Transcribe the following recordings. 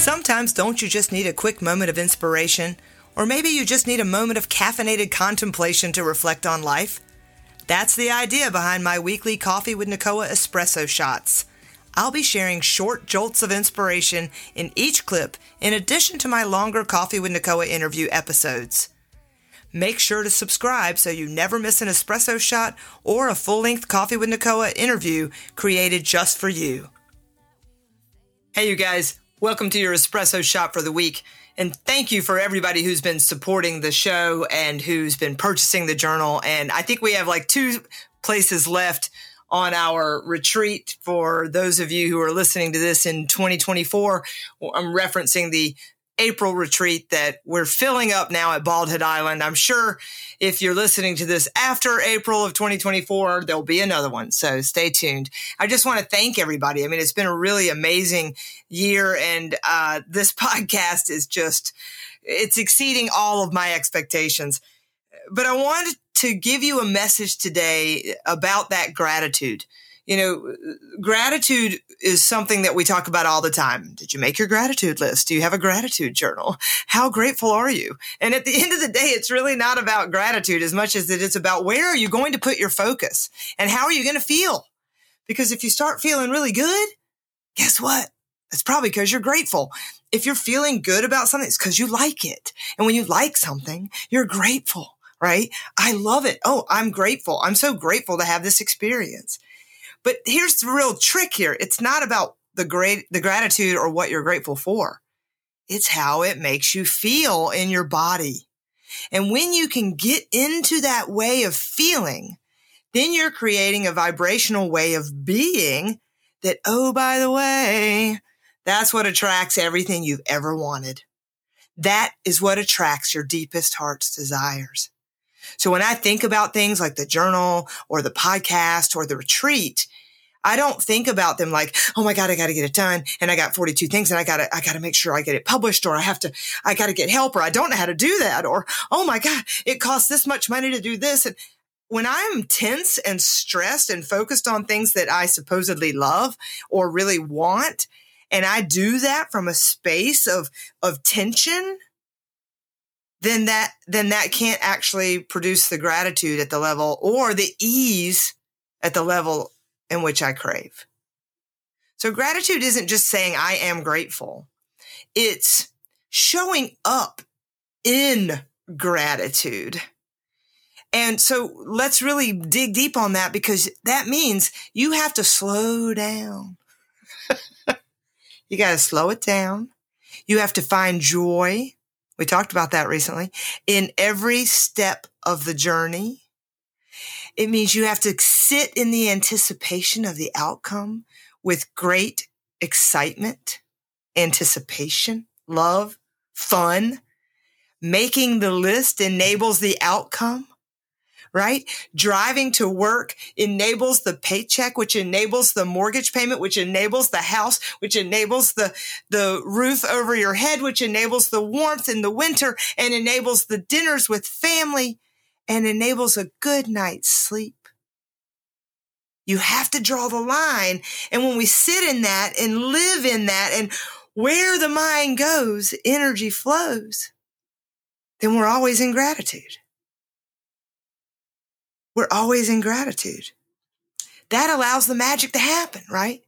Sometimes don't you just need a quick moment of inspiration? Or maybe you just need a moment of caffeinated contemplation to reflect on life? That's the idea behind my weekly Coffee with Nicoa espresso shots. I'll be sharing short jolts of inspiration in each clip in addition to my longer Coffee with Nicoa interview episodes. Make sure to subscribe so you never miss an espresso shot or a full length Coffee with Nicoa interview created just for you. Hey, you guys, welcome to your espresso shot for the week. And thank you for everybody who's been supporting the show and who's been purchasing the journal. And I think we have like two places left on our retreat for those of you who are listening to this in 2024. I'm referencing the April retreat that we're filling up now at Bald Head Island. I'm sure if you're listening to this after April of 2024, there'll be another one. So stay tuned. I just want to thank everybody. I mean, it's been a really amazing year and uh, this podcast is just, it's exceeding all of my expectations. But I wanted to give you a message today about that gratitude you know, gratitude is something that we talk about all the time. Did you make your gratitude list? Do you have a gratitude journal? How grateful are you? And at the end of the day, it's really not about gratitude as much as it is about where are you going to put your focus and how are you going to feel? Because if you start feeling really good, guess what? It's probably because you're grateful. If you're feeling good about something, it's because you like it. And when you like something, you're grateful, right? I love it. Oh, I'm grateful. I'm so grateful to have this experience. But here's the real trick here. It's not about the great, the gratitude or what you're grateful for. It's how it makes you feel in your body. And when you can get into that way of feeling, then you're creating a vibrational way of being that, oh, by the way, that's what attracts everything you've ever wanted. That is what attracts your deepest heart's desires. So when I think about things like the journal or the podcast or the retreat, I don't think about them like, oh my God, I got to get it done. And I got 42 things and I got to, I got to make sure I get it published or I have to, I got to get help or I don't know how to do that. Or, oh my God, it costs this much money to do this. And when I'm tense and stressed and focused on things that I supposedly love or really want, and I do that from a space of, of tension, then that, then that can't actually produce the gratitude at the level or the ease at the level in which I crave. So gratitude isn't just saying I am grateful. It's showing up in gratitude. And so let's really dig deep on that because that means you have to slow down. you got to slow it down. You have to find joy. We talked about that recently in every step of the journey. It means you have to sit in the anticipation of the outcome with great excitement, anticipation, love, fun. Making the list enables the outcome, right? Driving to work enables the paycheck, which enables the mortgage payment, which enables the house, which enables the, the roof over your head, which enables the warmth in the winter and enables the dinners with family and enables a good night's sleep. You have to draw the line. And when we sit in that and live in that and where the mind goes, energy flows, then we're always in gratitude. We're always in gratitude. That allows the magic to happen, right?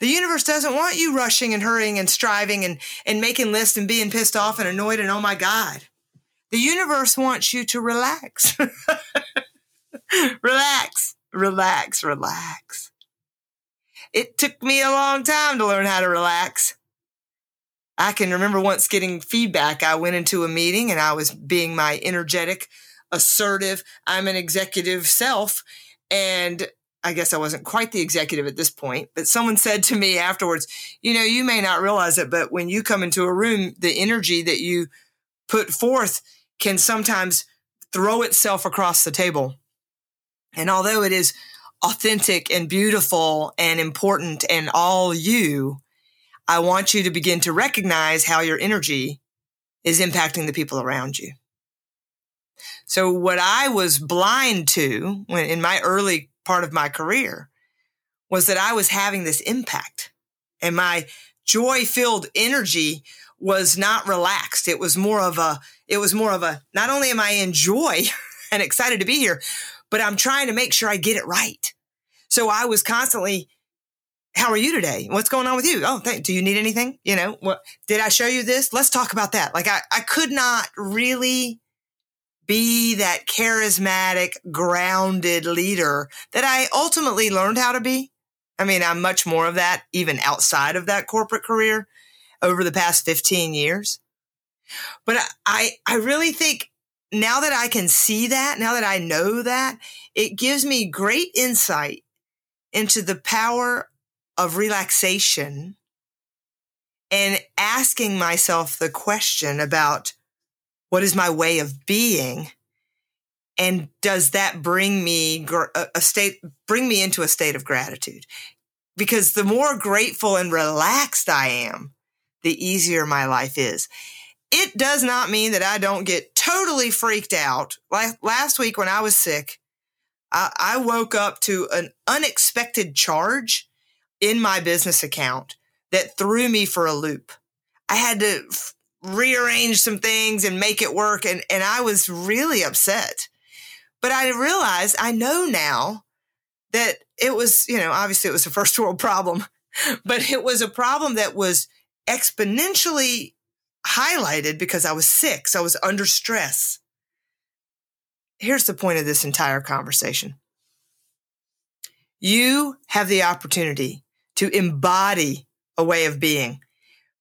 The universe doesn't want you rushing and hurrying and striving and, and making lists and being pissed off and annoyed and oh my God. The universe wants you to relax. relax, relax, relax. It took me a long time to learn how to relax. I can remember once getting feedback. I went into a meeting and I was being my energetic, assertive, I'm an executive self. And I guess I wasn't quite the executive at this point, but someone said to me afterwards, you know, you may not realize it, but when you come into a room, the energy that you put forth can sometimes throw itself across the table. And although it is authentic and beautiful and important and all you, I want you to begin to recognize how your energy is impacting the people around you. So what I was blind to when in my early part of my career was that I was having this impact and my joy filled energy was not relaxed. It was more of a, it was more of a, not only am I in joy and excited to be here, but I'm trying to make sure I get it right. So I was constantly, how are you today? What's going on with you? Oh, th- do you need anything? You know, what did I show you this? Let's talk about that. Like I, I could not really be that charismatic, grounded leader that I ultimately learned how to be. I mean, I'm much more of that even outside of that corporate career over the past 15 years. But I, I really think now that I can see that, now that I know that, it gives me great insight into the power of relaxation and asking myself the question about what is my way of being? And does that bring me a state bring me into a state of gratitude? Because the more grateful and relaxed i am the easier my life is. It does not mean that i don't get totally freaked out. Like last week when i was sick I, I woke up to an unexpected charge in my business account that threw me for a loop. I had to rearrange some things and make it work. And, and I was really upset. But I realized I know now that it was, you know, obviously it was a first world problem, but it was a problem that was exponentially highlighted because I was sick. So I was under stress. Here's the point of this entire conversation. You have the opportunity to embody a way of being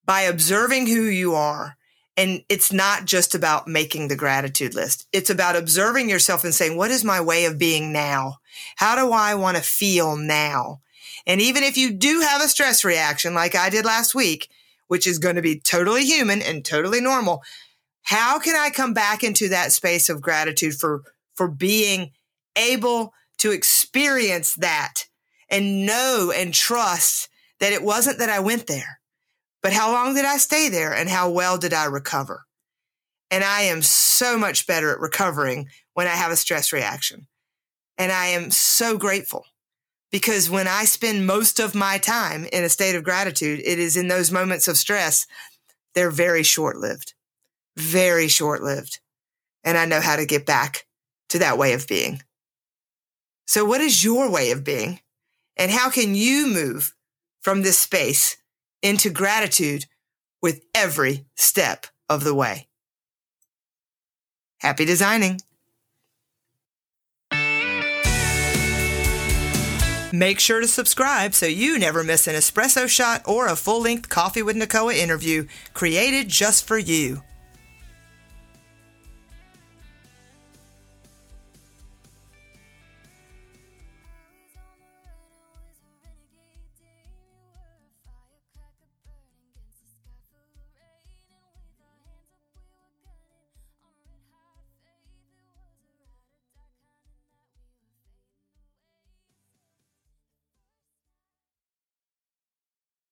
by observing who you are. And it's not just about making the gratitude list. It's about observing yourself and saying, what is my way of being now? How do I want to feel now? And even if you do have a stress reaction like I did last week, which is going to be totally human and totally normal, how can I come back into that space of gratitude for, for being able to experience that and know and trust that it wasn't that I went there but how long did I stay there and how well did I recover? And I am so much better at recovering when I have a stress reaction. And I am so grateful because when I spend most of my time in a state of gratitude, it is in those moments of stress. They're very short lived, very short lived. And I know how to get back to that way of being. So what is your way of being? And how can you move from this space into gratitude with every step of the way. Happy designing! Make sure to subscribe so you never miss an espresso shot or a full length Coffee with Nicoa interview created just for you.